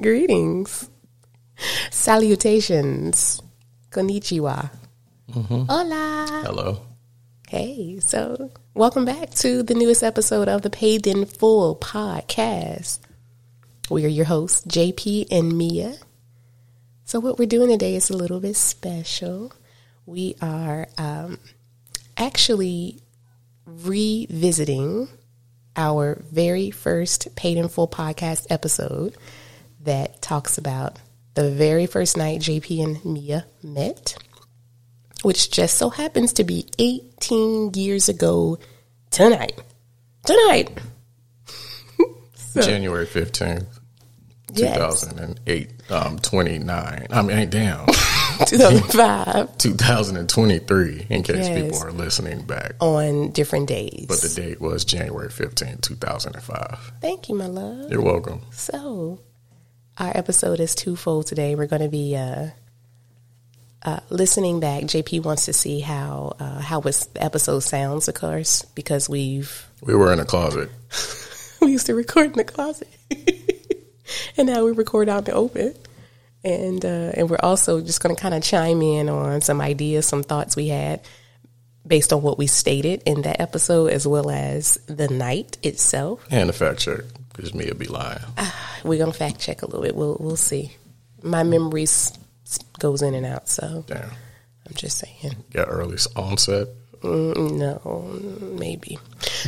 Greetings. Salutations. Konnichiwa. Hola. Hello. Hey, so welcome back to the newest episode of the Paid in Full podcast. We are your hosts, JP and Mia. So, what we're doing today is a little bit special. We are um, actually revisiting our very first Paid in Full podcast episode that talks about the very first night JP and Mia met, which just so happens to be 18 years ago tonight. Tonight. So- January 15th, Yes. 2008, um, 29. I mean, damn, 2005 2023, in case Yes. people are listening back. on different days. But the date was January 15th, 2005. Thank you, my love. You're welcome. So, our episode is twofold today. We're going to be uh, uh, listening back. JP wants to see how uh, how the episode sounds, of course, because we've We were in a closet. we used to record in the closet, and now we record out in the open. And uh, and we're also just going to kind of chime in on some ideas, some thoughts we had based on what we stated in that episode, as well as the night itself. And the fact check, because Mia be lying. We're gonna fact check a little bit. We'll we'll see. My memory goes in and out, so Damn. I'm just saying. Got early onset. Mm, No, maybe.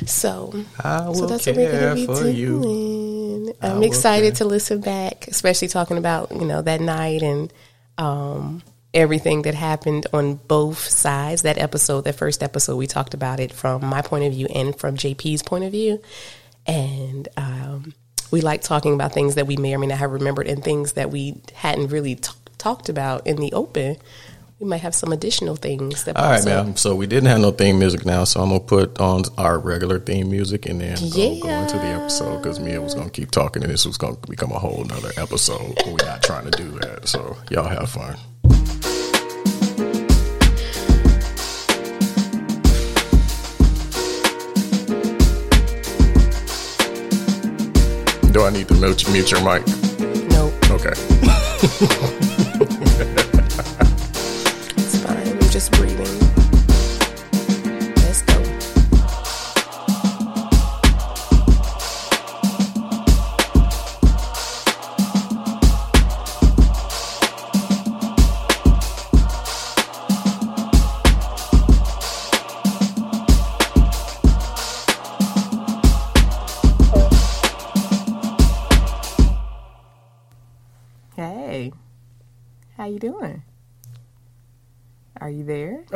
So, I so that's what we're gonna be for you. doing. I'm excited care. to listen back, especially talking about you know that night and um, everything that happened on both sides. That episode, that first episode, we talked about it from my point of view and from JP's point of view, and um, we like talking about things that we may or may not have remembered and things that we hadn't really t- talked about in the open. We might have some additional things that. All right, man. So we didn't have no theme music now, so I'm gonna put on our regular theme music and then go, go Yeah. into the episode because Mia was gonna keep talking and this was gonna become a whole nother episode. we're not trying to do that. So y'all have fun. Do I need to mute, mute your mic? No. Okay.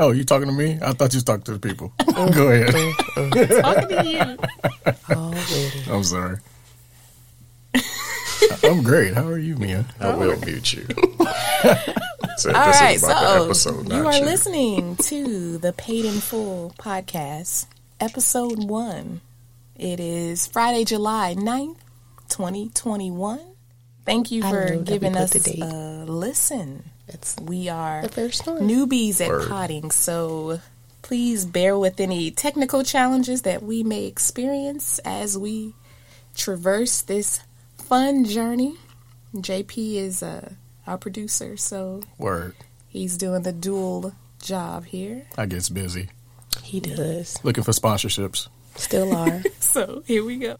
Oh, you talking to me? I thought you was talking to the people. go ahead. Talking to you. Already. I'm sorry. I'm great. How are you, Mia? I will mute you. so All this right, is about the so episode, you not are listening to the Paid in Full podcast, episode one. It is Friday, July 9th, 2021. Thank you for don't know that we giving us the date. a listen. That's We are the first one. newbies at Word. potting, so please bear with any technical challenges that we may experience as we traverse this fun journey. JP is uh, our producer, so Word. he's doing the dual job here. I gets busy. he does. Looking for sponsorships. Still are. So here we go.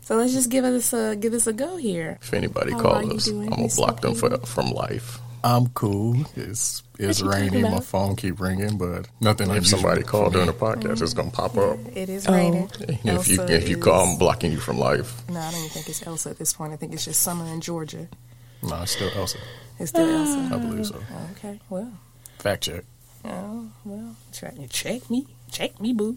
So let's just give us a give us a go here. If anybody How calls us, I'm gonna Mr. block them for, from life. I'm cool. It's it's you raining. My phone keep ringing, but nothing. If somebody for called during the podcast, it's gonna pop up. It is Oh. raining. If you if you call, I'm blocking you from life. No, I don't even think it's Elsa at this point. I think it's just summer in Georgia. no, it's still Elsa. It's still Elsa. I believe so. Okay, well, Fact check. oh, well, try you check me, check me, boo.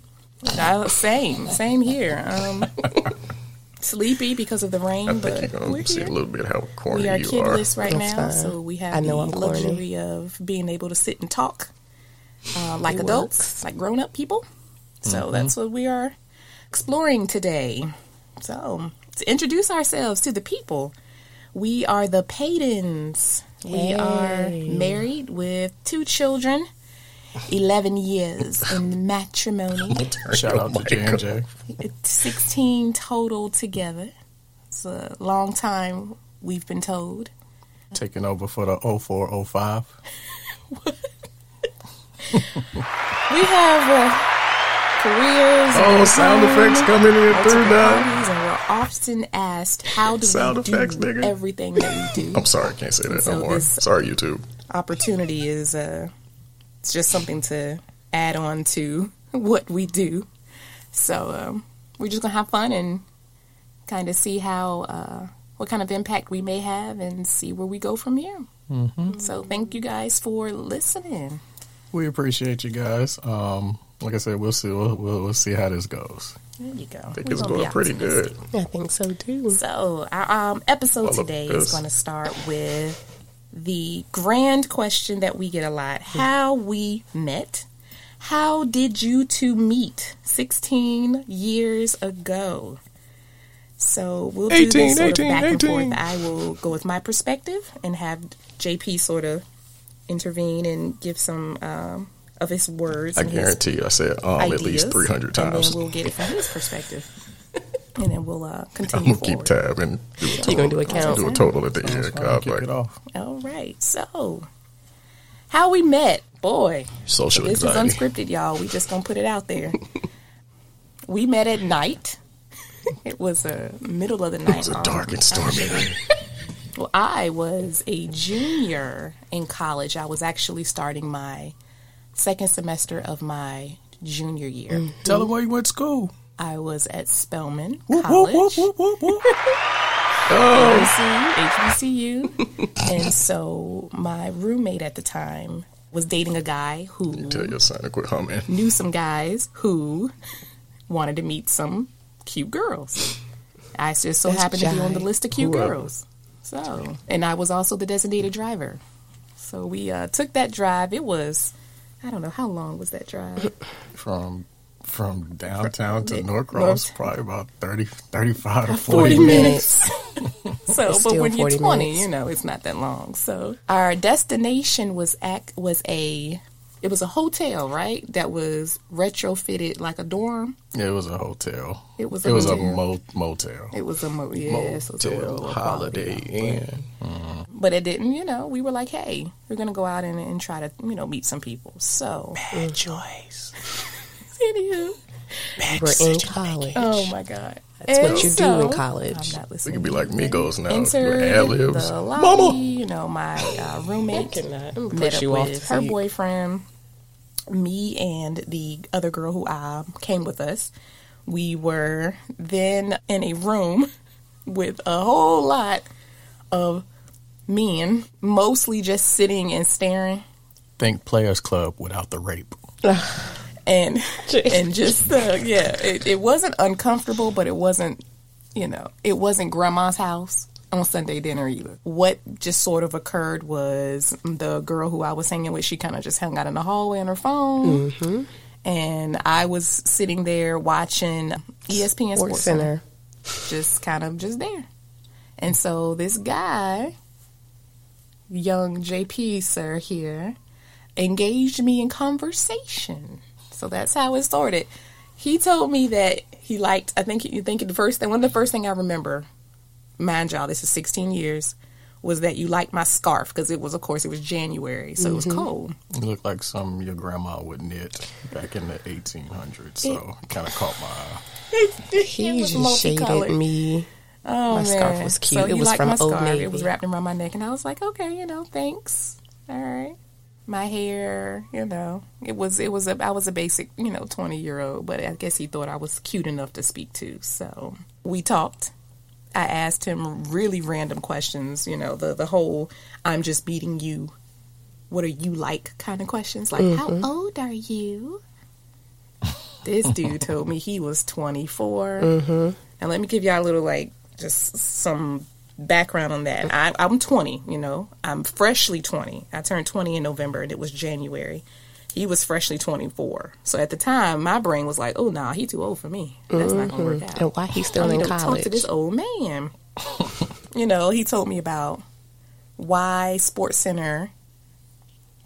Uh, same, same here. Um, sleepy because of the rain, I but think you're we're gonna see here. a little bit how corny We are you are. kidless right That's now, fine. so we have I know the I'm corny. luxury of being able to sit and talk uh, like It adults, works. like grown up people. So Mm-hmm. that's what we are exploring today. So to introduce ourselves to the people, we are the Paydens. We are married with two children, eleven years in matrimony. Shout out to J and J. 16 total together. It's a long time we've been told. Taking over for the 0405. We have uh, careers. Oh, sound effects coming in through now. and we're often asked, how do Sound we do effects, nigga. everything that we do? I'm sorry, I can't say that So no more. Sorry, YouTube. opportunity is uh it's just something to add on to what we do. So um, we're just gonna have fun and kind of see how uh, what kind of impact we may have and see where we go from here. Mm-hmm. So thank you guys for listening. We appreciate you guys. Um, like I said, we'll see. We'll, we'll, we'll see how this goes. There you go. I think We're it's gonna be going pretty good. I think so too. So our um, episode All of today is going to start with the grand question that we get a lot: How we met? How did you two meet? Sixteen years ago. So we'll do this sort 18, of back and forth. I will go with my perspective and have JP sort of intervene and give some um, of his words. I and guarantee you, I said um at least ideas, 300 and times. then we'll get it from his perspective, and then we'll uh, I'm continue. gonna keep forward. tab and do a total. You're gonna do a count. Do a total at the end. Sounds fine. God, Kick like it off. All right. So, how we met, boy. social This is unscripted, y'all. We just gonna put it out there. we met at night. It was a middle of the night. It was a dark and stormy night. Well, I was a junior in college. I was actually starting my second semester of my junior year. Mm. Tell them where you went to school. I was at Spelman Whoop, College. whoop, whoop, whoop, whoop, whoop. HBCU, HBCU. and so my roommate at the time was dating a guy who Tell your son to quit humming. knew some guys who wanted to meet some cute girls. I just so That's happened to be on the list of cute Whoever. girls. So, and I was also the designated driver. So we uh, took that drive. It was, I don't know, how long was that drive? From from downtown to North- Norcross, probably about 30, 35 to 40, 40 minutes. minutes. so, It's but when you're 20, minutes. you know, it's not that long. So, our destination was at was a it was a hotel, right? That was retrofitted like a dorm. It was a hotel. It was a it was a mo- motel. It was a mo- yes, it was a Motel little Holiday quality, Inn. Mm-hmm. But it didn't, you know. We were like, hey, we're gonna go out and, and try to, you know, meet some people. So, Bad choice. Anywho, We're in college. oh my god, That's what And you do in college. I'm not We listening. could be like Migos now. Entered Ad libs. the lobby. Mama. You know, my uh, roommate cannot. Met up you with the her seat. boyfriend, me, and the other girl who uh, came with us. We were then in a room with a whole lot of men, mostly just sitting and staring. Think Players Club without the rape. and and just uh, yeah, it, it wasn't uncomfortable, but it wasn't you know it wasn't grandma's house on Sunday dinner either. What just sort of occurred was the girl who I was hanging with, she kind of just hung out in the hallway on her phone, and I was sitting there watching ESPN Sports, Sports Center Center. just kind of just there. And so this guy, young JP sir here, engaged me in conversation. So that's how it started. He told me that he liked. I think you think the first thing. One of the first thing I remember, mind y'all, this is 16 years, was that you liked my scarf because it was, of course, it was January, so it was mm-hmm. cold. You look like something your grandma would knit back in the 1800s. So it kind of caught my eye. He It was just shaded me. Oh, My scarf was cute. So It was from my Old scarf. It was wrapped around my neck, and I was like, okay, you know, thanks. All right. My hair, you know, it was it was a I was a basic, you know, twenty year old, but I guess he thought I was cute enough to speak to. So we talked. I asked him really random questions, you know, the the whole "I'm just beating you." What are you like? Kind of questions, like how old are you? This dude told me he was 24. Mm-hmm. And let me give y'all a little, like, just some background on that. I, I'm 20, you know. I'm freshly 20. I turned 20 in November, and it was January. He was freshly 24. So at the time, my brain was like, oh, nah, he too old for me. That's not going to work out. And why he's still I in to talk to this old man. you know, he told me about why Sports Center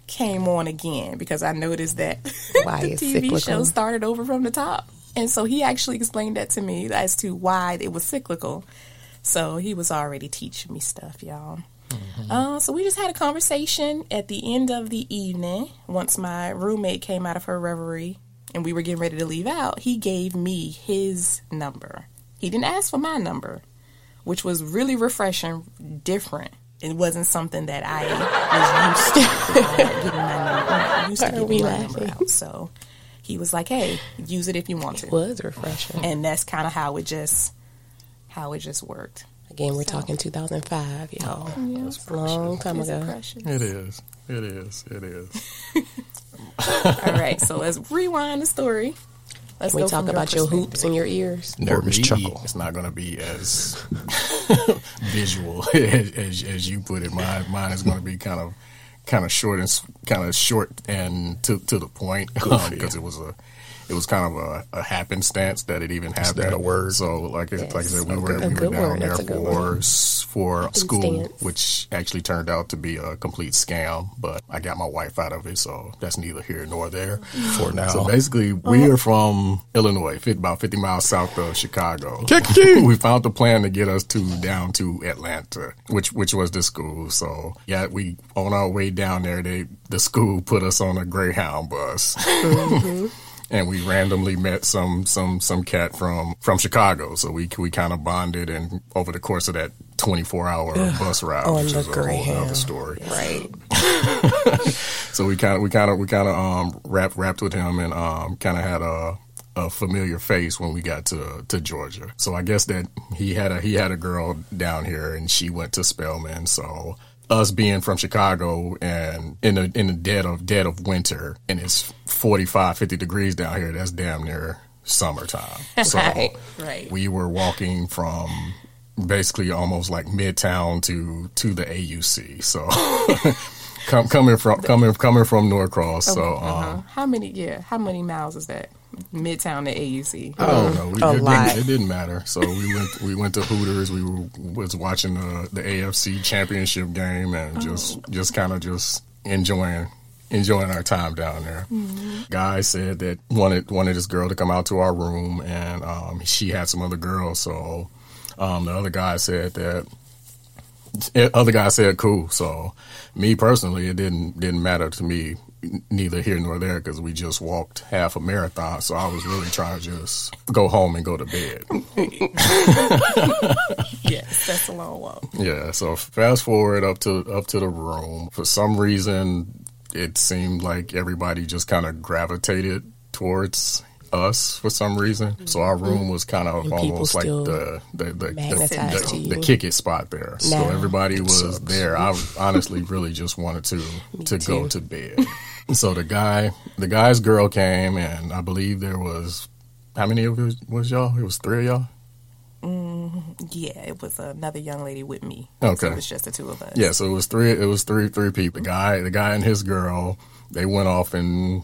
came on again because I noticed that Why the TV show started over from the top. And so he actually explained that to me as to why it was cyclical. So he was already teaching me stuff, y'all. Uh, so we just had a conversation at the end of the evening. Once my roommate came out of her reverie and we were getting ready to leave out, he gave me his number. He didn't ask for my number, which was really refreshing, different. It wasn't something that I was used to giving my number. Used to we my number out. So he was like, "Hey, use it if you want to," It Was refreshing. and that's kind of how it just how it just worked. Again, we're talking 2005, y'all. Oh, That's a long time Is ago. precious? It is. It is. It is. All right, so let's rewind the story. Let's We talk from about your hoops in your ears. Nervous me, chuckle. It's not going to be as visual as, as, as you put it. Mine, mine is going to be kind of kind of short and kind of short and to to the point because it was a it was kind of a, a happenstance that it even happened. that a word? So like it- like I said, we were we were down word. there for for school, which actually turned out to be a complete scam. But I got my wife out of it, so that's neither here nor there. For now. So basically, we are from Illinois, about 50 miles south of Chicago. We found the plan to get us to down to Atlanta, which which was the school. So yeah, we on our way down there, they the school put us on a Greyhound bus. And we randomly met some some some cat from from Chicago, so we we kind of bonded, and over the course of that twenty four hour bus ride, On which is a whole other story. Right. So we kind of we kind of we kind of um rapped rapped with him and um kind of had a a familiar face when we got to to Georgia. So I guess that he had a he had a girl down here and she went to Spelman. So us being from Chicago and in the in the dead of dead of winter and it's 45 50 degrees down here that's damn near summertime. So Right. Right. we were walking from basically almost like midtown to to the AUC. So com- coming from coming coming from Norcross. So um, Uh-huh. How many? Yeah, how many miles is that? Midtown to AUC. I don't know. We, A it, lot. Didn't, it didn't matter. So we went we went to Hooters. We were, was watching the the AFC championship game and just just kind of just enjoying enjoying our time down there. Guy said that wanted wanted this girl to come out to our room and um, she had some other girls. So um, the other guy said that the other guy said cool. So me personally, it didn't didn't matter to me neither here nor there because we just walked half a marathon. So I was really trying to just go home and go to bed. Yes, that's a long walk. yeah. So fast forward up to up to the room. For some reason, it seemed like everybody just kind of gravitated towards us for some reason. So our mm-hmm. room was kind of And almost like the the the, the, the, the kick it spot there. So Now. everybody was sucks. there. I honestly really just wanted to to go to bed. so the guy, the guy's girl came, and I believe there was how many of it was y'all? It was three of y'all. Mm, yeah, it was another young lady with me. Okay. so it was just the two of us. Yeah, so it was three. It was three three people. The guy, the guy and his girl, they went off and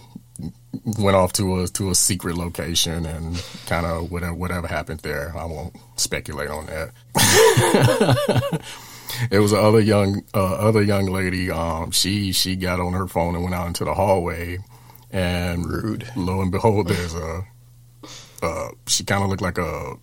went off to a to a secret location and kind of whatever whatever happened there. I won't speculate on that. it was a other young uh, other young lady. Um, she she got on her phone and went out into the hallway, and Rude. Lo and behold, there's a. Uh, she kind of looked like a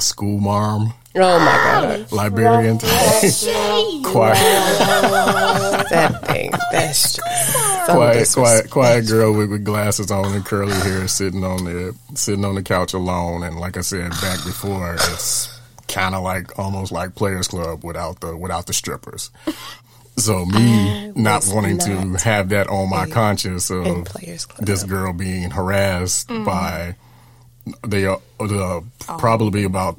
school marm Oh my god. librarian. quiet. that thing. That's just so quiet, quiet, quiet girl with, with glasses on and curly hair, sitting on the sitting on the couch alone. And like I said back before, it's kind of like almost like Players Club without the without the strippers. So me I not was wanting to have that on my conscience in of this girl being harassed by the uh, the probably about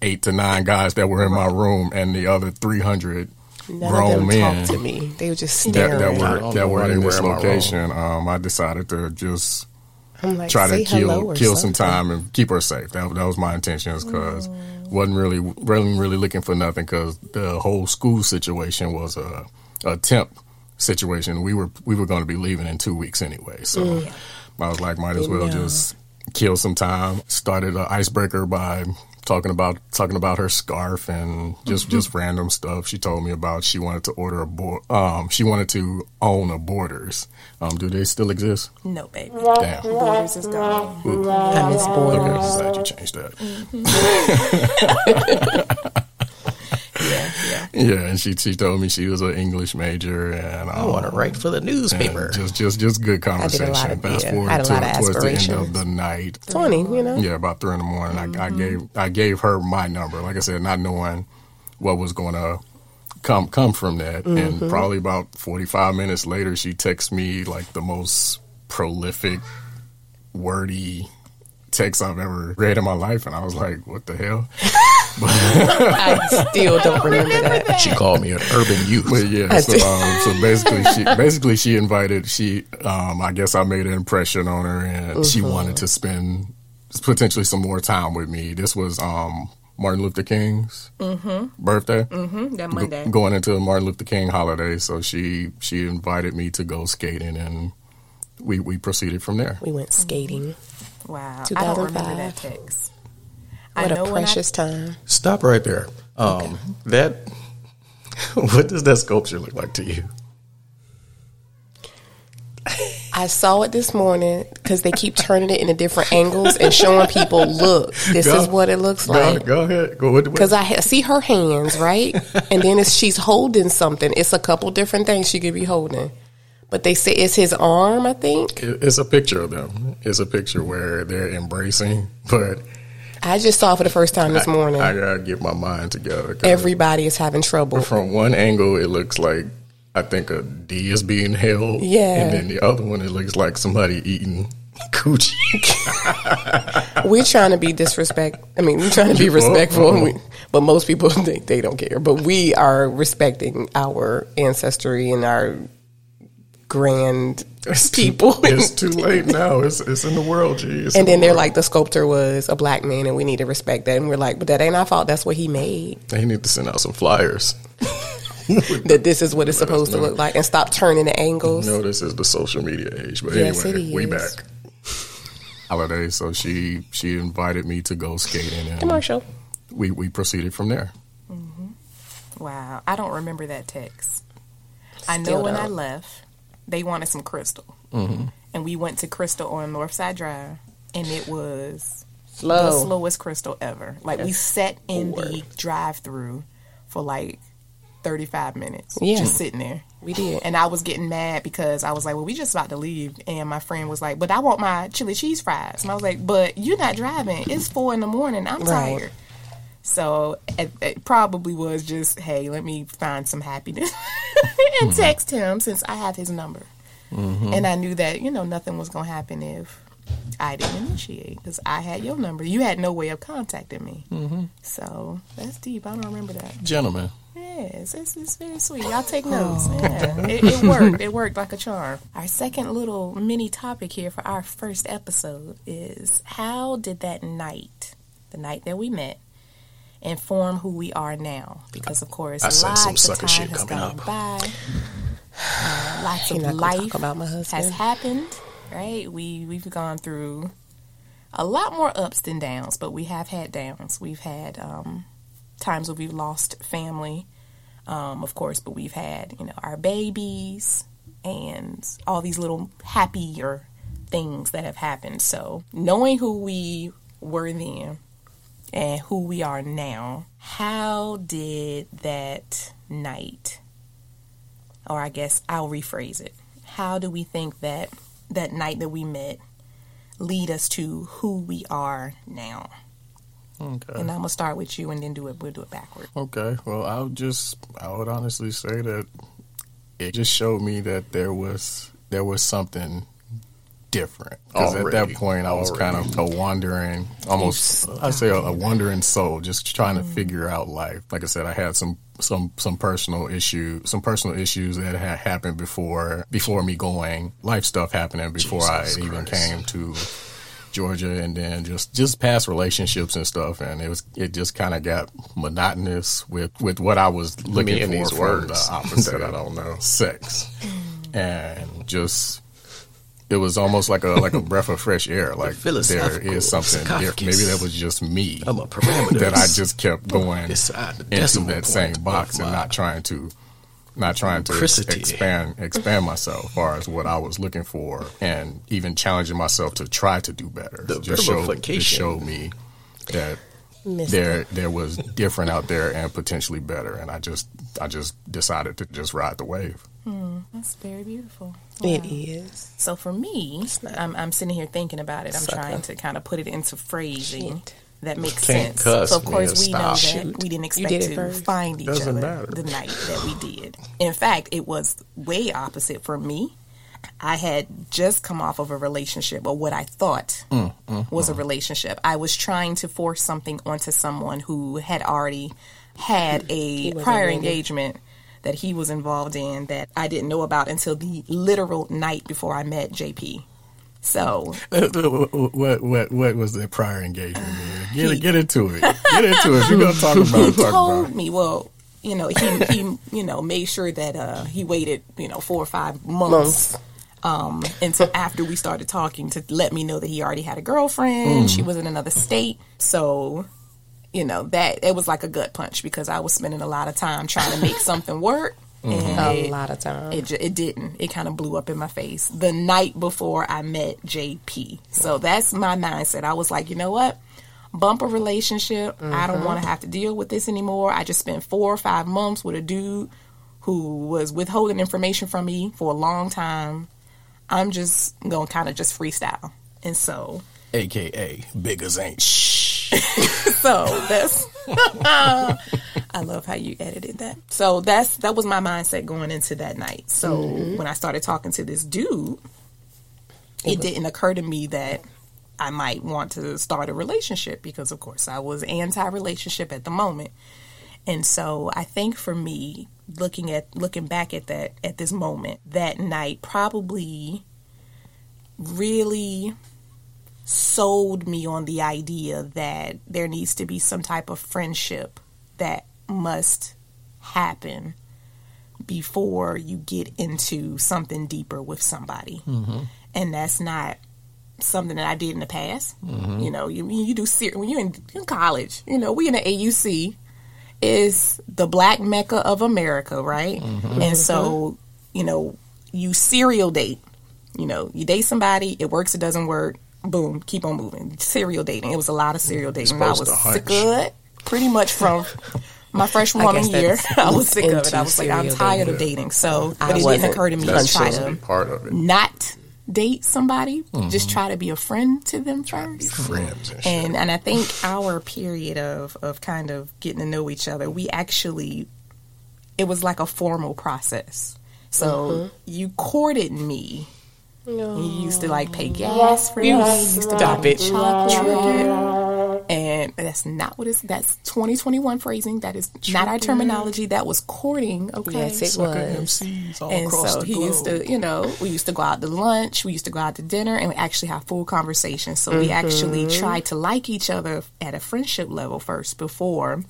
eight to nine guys that were in my room and the other three hundred None grown of them men talked to me. They were just staring. that I were that were why in this were in my location, um, I decided to just like, try to say hello kill or kill some time and keep her safe. That that was my intentions because wasn't really wasn't really looking for nothing because the whole school situation was a, a temp situation. We were we were going to be leaving in two weeks anyway, so I was like, might as well No. just kill some time. Started an icebreaker by talking about talking about her scarf and just just random stuff. She told me about she wanted to order a board. Um, she wanted to own a Borders. Um, do they still exist? No, baby. Damn. Borders is gone. I miss Okay, borders. glad you changed that. yeah. Yeah, and she she told me she was an English major, and I want to um, write for the newspaper. just just just good did a lot conversation. of- Fast yeah, forward had a to, lot of towards the end of the night. Twenty, you know. Yeah, about three in the morning. I, I Mm-hmm. gave I gave her my number. Like I said, not knowing what was going to come come from that. Mm-hmm. And probably about forty five minutes later, she texts me like the most prolific, wordy text I've ever read in my life, and I was like, "What the hell?" I still don't remember that. she called me an urban youth. But yeah, so, um, so basically, she basically she invited. She, um, I guess, I made an impression on her, and she Mm-hmm. wanted to spend potentially some more time with me. This was um, Martin Luther King's birthday, Mm-hmm. That Go- Monday. going into the Martin Luther King holiday. So she she invited me to go skating, and we we proceeded from there. We went skating. Wow. I don't remember 2005. that text. What I a know when I- precious time. Stop right there. Um, That what does that sculpture look like to you? I saw it this morning because they keep turning it into different angles and showing people, look, this Go- is what it looks Go, like. go ahead. Go. What, what, Because I ha- see her hands, right? and then it's, she's holding something. It's a couple different things she could be holding. But they say it's his arm, I think. it- it's a picture of them. It's a picture where they're embracing, but I just saw for the first time this morning. I, I gotta get my mind together. Everybody is having trouble. from one angle, it looks like I think a D is being held. Yeah. and then the other one, it looks like somebody eating coochie. We're trying to be disrespect. I mean, we're trying to be respectful, and we, uh-huh. but most people they, they don't care. But we are respecting our ancestry and our grand people. it's too late now. It's it's in the world, G. It's in and the then they're world. like, the sculptor was a black man, and we need to respect that. And we're like, but that ain't our fault. That's what he made. they need to send out some flyers. That this is what it's supposed to look like, and stop turning the angles. No, this is the social media age. But Yes, anyway, it we back. Holiday, so she she invited me to go skating, and Commercial. we we proceeded from there. Mm-hmm. Wow. I don't remember that text. I know Still when I don't. left, they wanted some Krystal. Mm-hmm. And we went to Krystal on Northside Drive, and it was the slowest Krystal ever. Like, we sat in the drive through for like 35 minutes. Yeah. Just sitting there. We did. And I was getting mad because I was like, well, we just about to leave. And my friend was like, but I want my chili cheese fries. And I was like, but you're not driving. It's four in the morning. I'm Right. tired. So it, it probably was just, hey, let me find some happiness and mm-hmm. text him since I have his number. Mm-hmm. And I knew that, you know, nothing was going to happen if I didn't initiate because I had your number. You had no way of contacting me. Mm-hmm. So that's deep. I don't remember that. Gentlemen, Yes, it's, it's very sweet. Y'all take oh. notes. Yeah, it, it worked. It worked like a charm. Our second little mini topic here for our first episode is how did that night, the night that we met, inform who we are now? Because of course, I sense some lots of sucker time shit has coming gone up. by. Uh, lots of life about my has happened. Right? We we've gone through a lot more ups than downs, but we have had downs. We've had um, times where we've lost family, um, of course, but we've had you know our babies and all these little happier things that have happened. So knowing who we were then and who we are now, how did that night, or I guess I'll rephrase it, how do we think that that night that we met lead us to who we are now? Okay. And I'm gonna start with you, and then do it. We'll do it backward. Okay. Well, I'll just I would honestly say that it just showed me that there was there was something different. Because at that point, I was kind of a wandering, almost I say a, a wandering soul, just trying to mm. figure out life. Like I said, I had some some some personal issue, some personal issues that had happened before before me going. Life stuff happening before Jesus I even Christ. came to Georgia, and then just just past relationships and stuff, and it was it just kind of got monotonous with with what I was looking for and these from words the opposite. that I don't know. sex, mm. and just it was almost like a like a breath of fresh air. Like there philosophical is something. Maybe that was just me I'm a parameters. that I just kept going into that same box and not trying to not trying to expand expand myself as far as what I was looking for and even challenging myself to try to do better. The just showed, just showed me that Missed there there was different out there and potentially better, and I just I just decided to just ride the wave. Hmm, that's very beautiful. It is. So for me, I'm, I'm sitting here thinking about it. I'm Sucker. trying to kind of put it into phrasing Shit. that makes Can't sense. cuss, so of course man. we know that Shoot. we didn't expect did to first. find each Doesn't other matter. the night that we did. In fact, it was way opposite for me. I had just come off of a relationship, or what I thought Mm, mm was a mm. relationship. I was trying to force something onto someone who had already had a wasn't prior ready. engagement that he was involved in that I didn't know about until the literal night before I met JP. So what what what was the prior engagement? Man? Get get into it. Get into it. You're gonna talk about it, talk about told it. me, well, you know, he, he you know made sure that uh, he waited, you know, four or five months. Um, until after we started talking to let me know that he already had a girlfriend. She was in another state, so you know that it was like a gut punch because I was spending a lot of time trying to make something work, and mm-hmm. A it, lot of time. it, it didn't. It kind of blew up in my face the night before I met JP. So that's my mindset. I was like, you know what? Bump a relationship. I don't mm-hmm. want to have to deal with this anymore. I just spent four or five months with a dude who was withholding information from me for a long time. I'm just going to kind of just freestyle. And so, AKA Biggers ain't shh. so that's I love how you edited that. So that's that was my mindset going into that night. So mm-hmm. when I started talking to this dude, it didn't occur to me that I might want to start a relationship because of course I was anti-relationship at the moment. And so I think for me looking at looking back at that at this moment, that night probably really sold me on the idea that there needs to be some type of friendship that must happen before you get into something deeper with somebody. Mm-hmm. And that's not something that I did in the past. Mm-hmm. You know, you you do ser- when you're in, in college, you know, we in the AUC is the black mecca of America, right? Mm-hmm. And so, you know, you serial date. You know, you date somebody, it works, it doesn't work, boom, keep on moving. Serial dating. It was a lot of serial dating. I was sick of it, pretty much from my freshman woman year. I was sick of it. I was like, I'm tired dating. of dating. So, I but it didn't occur to me to try to part of it. not date somebody. Mm-hmm. Just try to be a friend to them Be first. friends and. And and I think our period of of kind of getting to know each other, we actually it was like a formal process. So Mm-hmm. you courted me. You used to like pay gas for me. You used to Stop it. chocolate. And that's not what it's that's 2021 phrasing. That is not our terminology. That was courting. Okay. Yes, it was. MCs all And so the he globe. used to, you know, we used to go out to lunch, we used to go out to dinner, and we actually have full conversations. So we actually mm-hmm. tried to like each other at a friendship level first before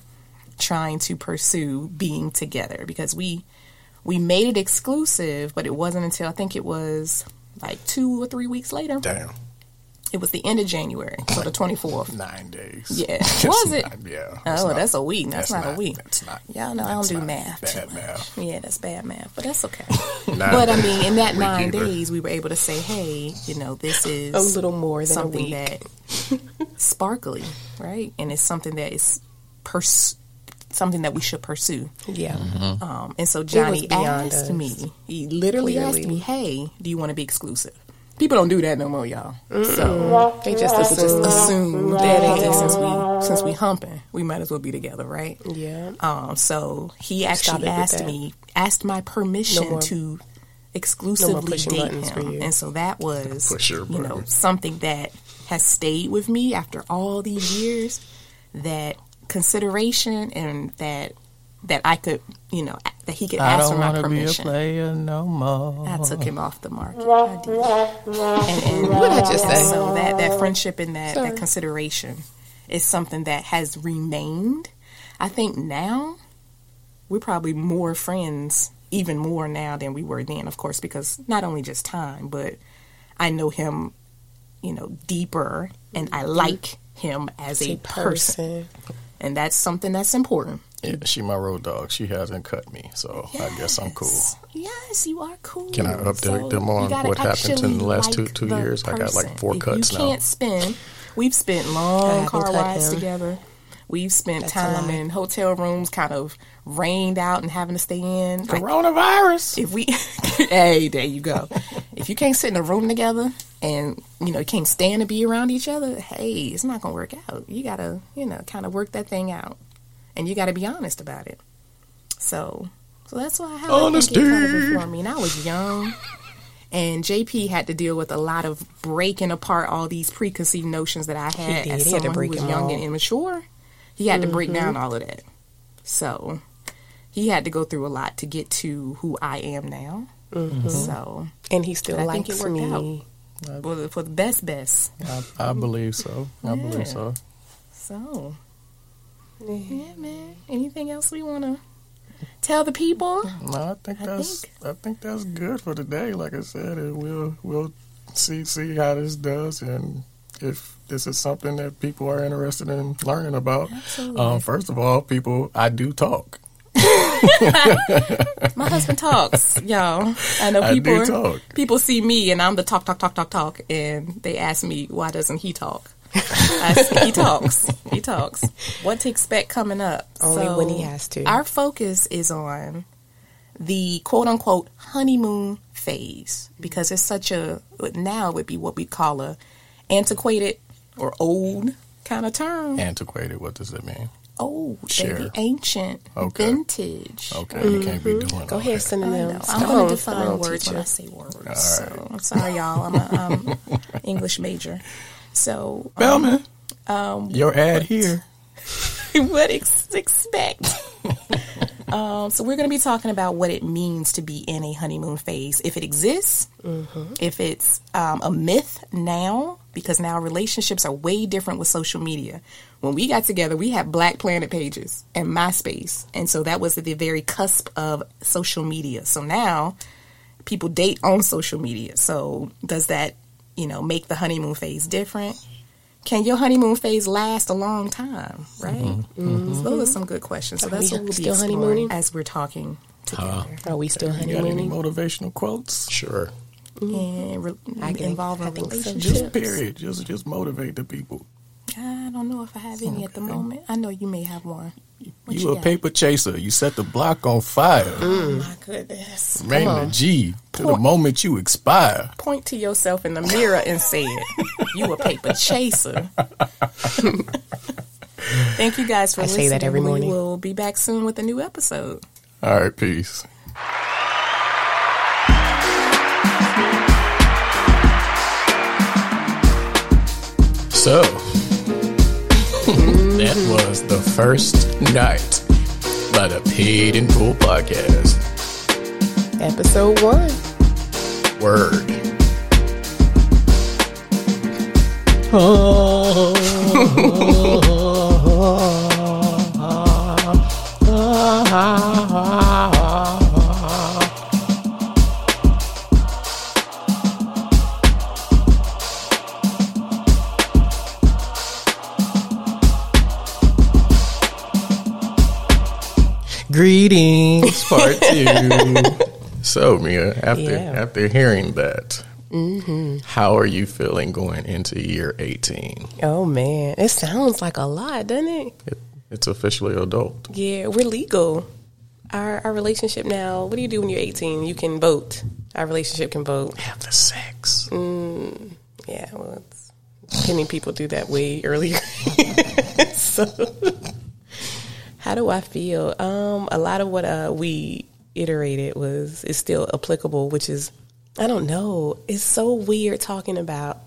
trying to pursue being together because we we made it exclusive, but it wasn't until I think it was like two or three weeks later. Damn. It was the end of January, so the twenty fourth. Nine days. Yeah. That's Was it? not- yeah. Oh, that's not- that's a week. That's, not, a week. That's not. Y'all know I don't do math. Bad math. Yeah, that's bad math, but that's okay. But I mean, in that nine either. days, we were able to say, "Hey, you know, this is A little more than something that sparkly, right? And it's something that is pers- something that we should pursue." Yeah. Um, and so Johnny beyond asked us. me, he literally asked me, "Hey, do you want to be exclusive?" People don't do that no more, y'all. So They just people just assume. assume that hey, since we since we humping, we might as well be together, right? Yeah. Um, so he actually asked me, asked my permission No to exclusively pushing date him, and so that was, Push your you know, something that has stayed with me after all these years. That consideration and that that I could, you know, that he could I ask for don't my want to be a player no more. I took him off the market. I did. And, and What did I just say? So that, that friendship and that, Sorry. that consideration is something that has remained. I think now we're probably more friends, even more now than we were then, of course, because not only just time, but I know him, you know, deeper and I mm-hmm. like him as a person. And that's something that's important. Yeah, she my road dog. She hasn't cut me, so I guess I'm cool. Yes, you are cool. Can I update So them on what happened in the last two- like two the years? I got, like, four If cuts you now. can't spend. We've spent long haven't car rides together. We've spent That's time in hotel rooms, kind of rained out and having to stay in. Like, Coronavirus. if we, hey, there you go. if you can't sit in a room together and you know you can't stand to be around each other, hey, it's not gonna work out. You gotta, you know, kind of work that thing out, and you gotta be honest about it. So, so that's why how I think it kind of Honesty. informed me. And I was young, and JP had to deal with a lot of breaking apart all these preconceived notions that I had as He had to someone break who was young all. and immature. He had to break down mm-hmm. all of that. So he had to go through a lot to get to who I am now. Mm-hmm. So, And he still I think likes it worked me. for the, for the best, best. I, I believe so. I Yeah. believe so. So, yeah, man. Anything else we want to tell the people? No, I think I that's think- I think that's good for today. Like I said, and we'll we'll see see how this does and if this is something that people are interested in learning about. Um, first of all, people, I do talk. My husband talks, y'all. I know I people. do talk. People see me and I'm the talk, talk, talk, talk, talk, and they ask me why doesn't he talk? I say, he talks. He talks. What to expect coming up? Only when he has to. Our focus is on the quote unquote honeymoon phase because it's such a now it would be what we call a antiquated or old kind of term. Antiquated. What does it mean? Old, Sure. baby, ancient, Okay. vintage. Okay, you can't be doing. Go ahead, that. I know. synonyms. I'm going to define come on, words when I say words. So I'm sorry, y'all. I'm an um, English major. So Bellman, um, your ad here. what ex- expect? um, so we're going to be talking about what it means to be in a honeymoon phase, if it exists, if it's um, a myth now, because now relationships are way different with social media. When we got together, we had Black Planet pages and MySpace, and so that was at the very cusp of social media. So now people date on social media. So does that, you know, make the honeymoon phase different? Can your honeymoon phase last a long time? Right. So those are some good questions. So that's we what we'll be still exploring honeymooning? as we're talking together Are we still You got any honeymooning? motivational quotes? Sure. and re- I can- involving I think so, relationships. Just period. Just just motivate the people. I don't know if I have any at the moment. I know you may have one. What you a paper chaser. You set the block on fire. Oh my goodness. Rain the G to the moment you expire. Point to yourself in the mirror and say it. You a paper chaser. Thank you guys for I listening. say that every morning. We will be back soon with a new episode. All right, peace. So, that was the first night by the Paid in Full podcast. Episode one. Word. Greetings, two. so, Mia, after Yeah. after hearing that, how are you feeling going into year eighteen? Oh man, it sounds like a lot, doesn't it? It, it's officially adult. Yeah, we're legal. Our our relationship now. What do you do when you're 18? You can vote. Our relationship can vote. Have the sex. Yeah, well, it's, many people do that way earlier. so, how do I feel? Um, a lot of what uh, we iterated was is still applicable, which is I don't know. It's so weird talking about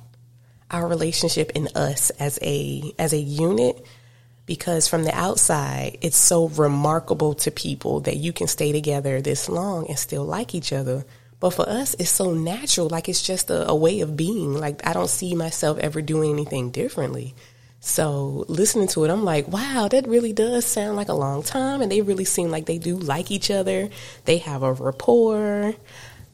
our relationship in us as a as a unit because from the outside it's so remarkable to people that you can stay together this long and still like each other. But for us it's so natural. Like it's just a, a way of being. Like i don't see myself ever doing anything differently so listening to it i'm like wow that really does sound like a long time. And they really seem like they do like each other. They have a rapport.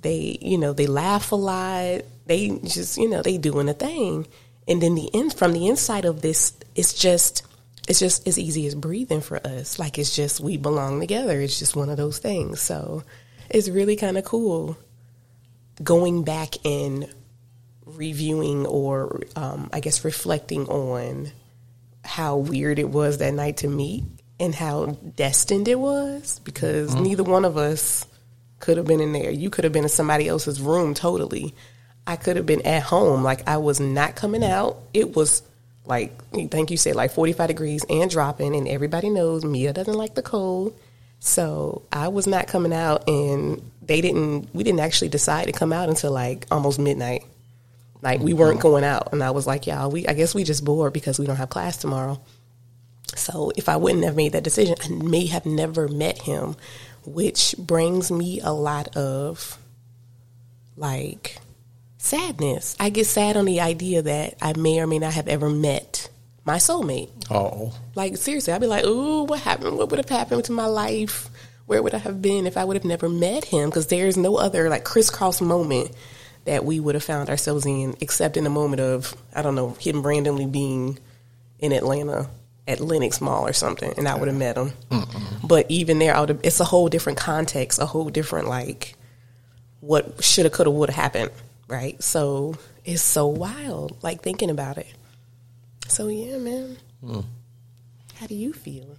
They you know they laugh a lot. They just you know they doing a thing. And then the end from the inside of this it's just it's just as easy as breathing for us. Like it's just we belong together. It's just one of those things. So it's really kind of cool going back and reviewing or um, i guess reflecting on how weird it was that night to meet and how destined it was because neither one of us could have been in there. You could have been in somebody else's room totally. I could have been at home. Like I was not coming out. It was like I think you said like 45 degrees and dropping and everybody knows Mia doesn't like the cold. So I was not coming out and they didn't we didn't actually decide to come out until like almost midnight. Like we weren't mm-hmm. going out and I was like, y'all, we I guess we just bored because we don't have class tomorrow. So if I wouldn't have made that decision, I may have never met him, which brings me a lot of like sadness. I get sad on the idea that I may or may not have ever met my soulmate. Oh, Like seriously, I'd be like, "Ooh, what happened? What would have happened to my life? Where would I have been if I would have never met him?" Because there's no other like crisscross moment that we would have found ourselves in, except in the moment of I don't know him randomly being in Atlanta at Lenox Mall or something, and I would have met him. But even there, I would have, it's a whole different context, a whole different like what shoulda, coulda, woulda happened, right? So it's so wild, like thinking about it. So yeah, man. How do you feel?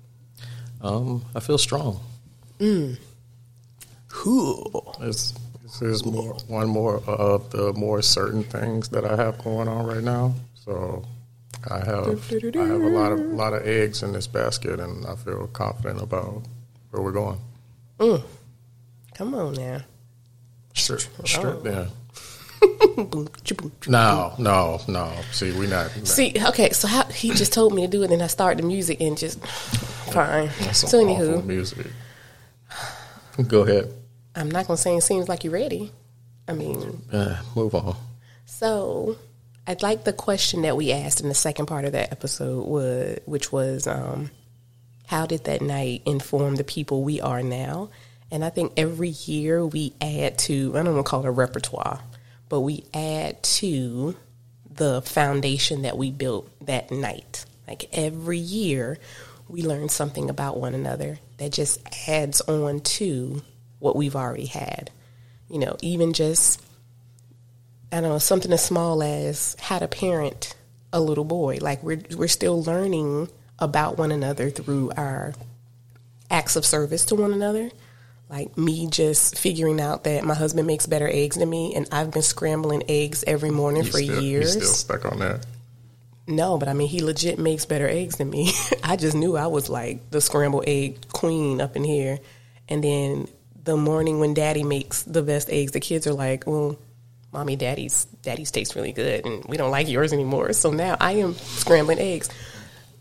um, I feel strong. Cool. It's is more one more of the more certain things that I have going on right now. So I have I have a lot of lot of eggs in this basket, and I feel confident about where we're going. Mm. Come on now. Straight, yeah. Boom, No, no, no. See, we not. See, okay, so how he just told me to do it, and I started the music and just fine. That's So anywho, music. Go ahead. I'm not gonna say it seems like you're ready. I mean, Uh, move on. So, I'd like the question that we asked in the second part of that episode was, which was, um, how did that night inform the people we are now? And I think every year we add to, I don't want to call it a repertoire, but we add to the foundation that we built that night. Like every year, we learn something about one another that just adds on to what we've already had. You know, even just I don't know, something as small as how to parent a little boy. Like we're we're still learning about one another through our acts of service to one another. Like me just figuring out that my husband makes better eggs than me and I've been scrambling eggs every morning You for still, years. You still stuck on that? No, but I mean, he legit makes better eggs than me. I just knew I was like the scrambled egg queen up in here. And then the morning when daddy makes the best eggs, the kids are like, well, mommy, daddy's, daddy's tastes really good and we don't like yours anymore. So now I am scrambling eggs.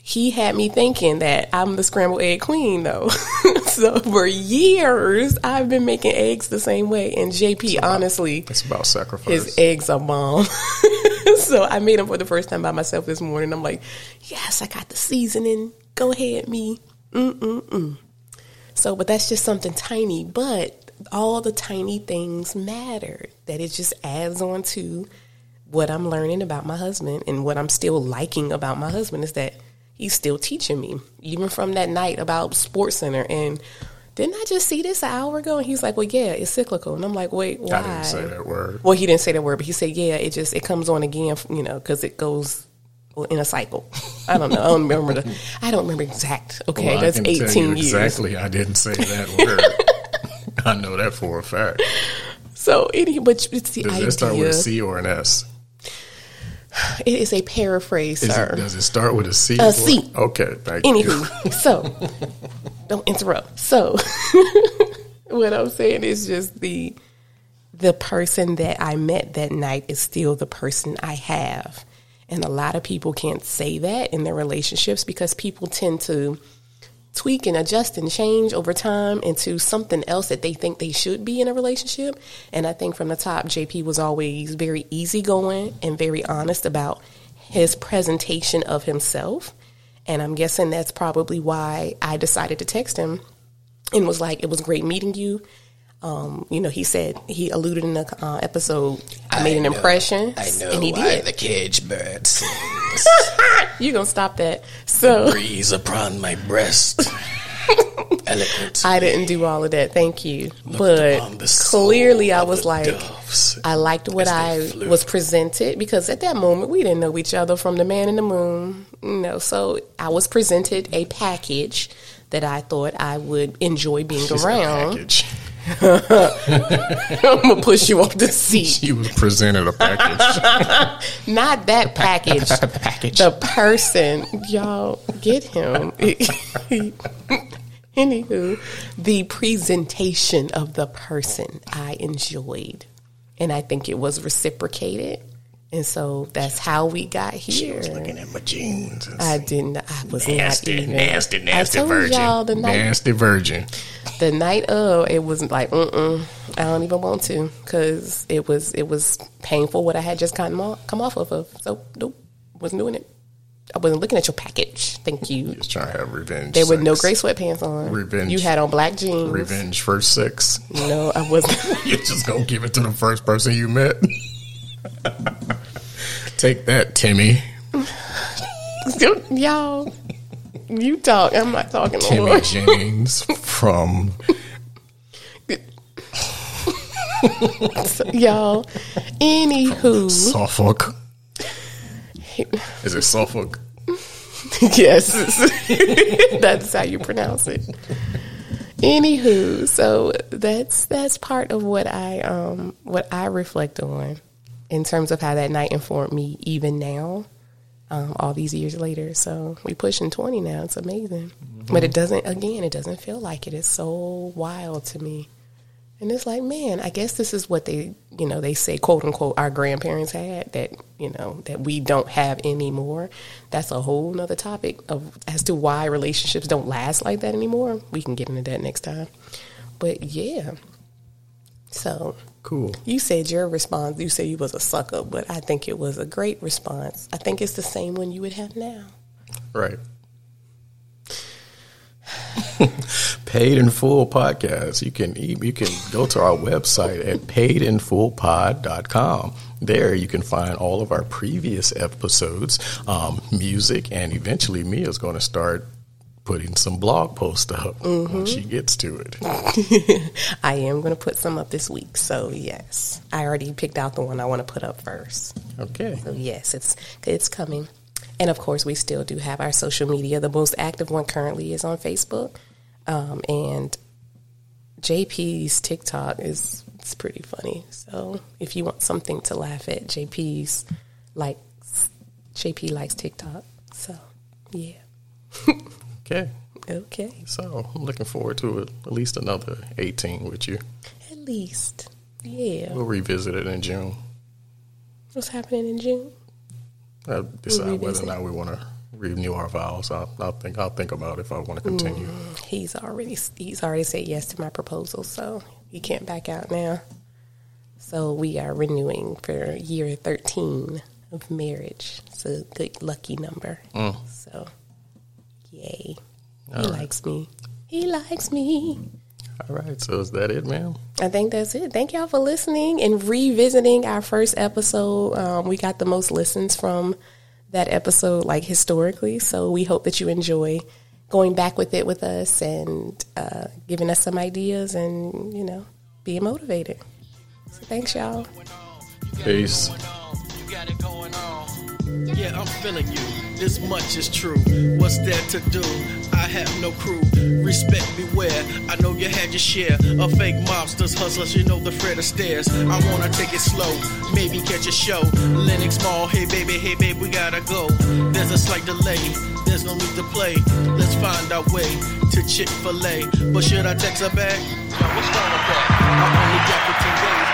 He had me thinking that I'm the scrambled egg queen though. so for years, I've been making eggs the same way. And JP, honestly, It's about sacrifice. his eggs are bomb. so I made them for the first time by myself this morning. I'm like, yes, I got the seasoning. Go ahead, me. Mm-mm-mm. So, but that's just something tiny. But all the tiny things matter. That it just adds on to what I'm learning about my husband and what I'm still liking about my husband is that he's still teaching me, even from that night about Sports Center. And didn't I just see this an hour ago? And he's like, well, yeah, it's cyclical. And I'm like, wait, why? I didn't say that word. Well, he didn't say that word, but he said, "Yeah, it just it comes on again, you know, because it goes in a cycle." I don't know. I don't remember the. I don't remember exact. Okay, Well, that's can tell you eighteen years. Exactly. I didn't say that word. I know that for a fact. So, any, but it's the Does idea. it start with a C or an S? It is a paraphrase, Is sir. it, does it start with a C? A or- C. Okay, thank you. So don't interrupt. So, what I'm saying is just the the person that I met that night is still the person I have. And a lot of people can't say that in their relationships because people tend to tweak and adjust and change over time into something else that they think they should be in a relationship. And I think from the top, JP was always very easygoing and very honest about his presentation of himself. And I'm guessing that's probably why I decided to text him and was like, it was great meeting you. Um, you know, he said he alluded in the uh, episode. I made an know- impression, I know and he why did. the cage bird sings. You gonna stop that? So breeze upon my breast. Eloquent. I didn't do all of that. Thank you. but clearly, I was like, I liked what I flew. was presented because at that moment we didn't know each other from the man in the moon. You know, so I was presented a package that I thought I would enjoy being She said around. I'm gonna push you off the seat. She was presented a package. Not that package. package. the person, y'all get him. Anywho, the presentation of the person I enjoyed, and I think it was reciprocated, and so that's how we got here. She was looking at my jeans. I didn't. I was Nasty, not even. nasty, nasty I told virgin. y'all the night Nasty virgin. The night of it was like mm I don't even want to because it was it was painful what I had just gotten off, come off of. So nope, wasn't doing it. I wasn't looking at your package. Thank you. Just trying to have revenge. There were no gray sweatpants on. Revenge. You had on black jeans. Revenge first six. No, I wasn't. You're just gonna give it to the first person you met. Take that, Timmy. Y'all, you talk. I'm not talking no Timmy. Jennings from Y'all, anywho, Suffolk. Is it Suffolk? yes, that's how you pronounce it. Anywho, so that's that's part of what I um what I reflect on in terms of how that night informed me even now, um, all these years later. So we pushing twenty now. It's amazing, but it doesn't. Again, it doesn't feel like it. It's so wild to me. And it's like, man, I guess this is what they, you know, they say, quote unquote, our grandparents had that, you know, that we don't have anymore. That's a whole nother topic of as to why relationships don't last like that anymore. We can get into that next time. But yeah. So Cool. you said your response, you said you was a sucker, but I think it was a great response. I think it's the same one you would have now. Right. Paid in Full podcast. You can you can go to our website at paidinfullpod.com. There you can find all of our previous episodes, um, music, and eventually Mia's going to start putting some blog posts up when she gets to it. I am going to put some up this week. So yes, I already picked out the one I want to put up first. Okay. So yes, it's it's coming. And of course, we still do have our social media. The most active one currently is on Facebook, um, and JP's TikTok is it's pretty funny. So if you want something to laugh at, JP's likes JP likes TikTok. So yeah, Okay. okay, So I'm looking forward to it, at least another 18 with you. at least yeah. We'll revisit it in June. What's happening in June? I'll decide whether or not we want to renew our vows. I'll, I'll think I'll think about if I want to continue. Mm, he's already he's already said yes to my proposal, so he can't back out now. So we are renewing for year thirteen of marriage. It's a good lucky number. Mm. So, yay! he likes me. He likes me. All right. So is that it, ma'am? I think that's it. Thank y'all for listening and revisiting our first episode. Um, we got the most listens from that episode, like historically. So we hope that you enjoy going back with it with us and uh, giving us some ideas and, you know, being motivated. So thanks, y'all. Peace. Yeah, I'm feeling you. This much is true. What's there to do? I have no crew. Respect beware. I know you had your share of fake mobsters, hustlers. You know the Fred Astaire's. I wanna take it slow. Maybe catch a show. Lenox Mall. Hey baby, hey babe, we gotta go. There's a slight delay. There's no need to play. Let's find our way to Chick Fil A. But should I text her back? Yo, what's wrong with that?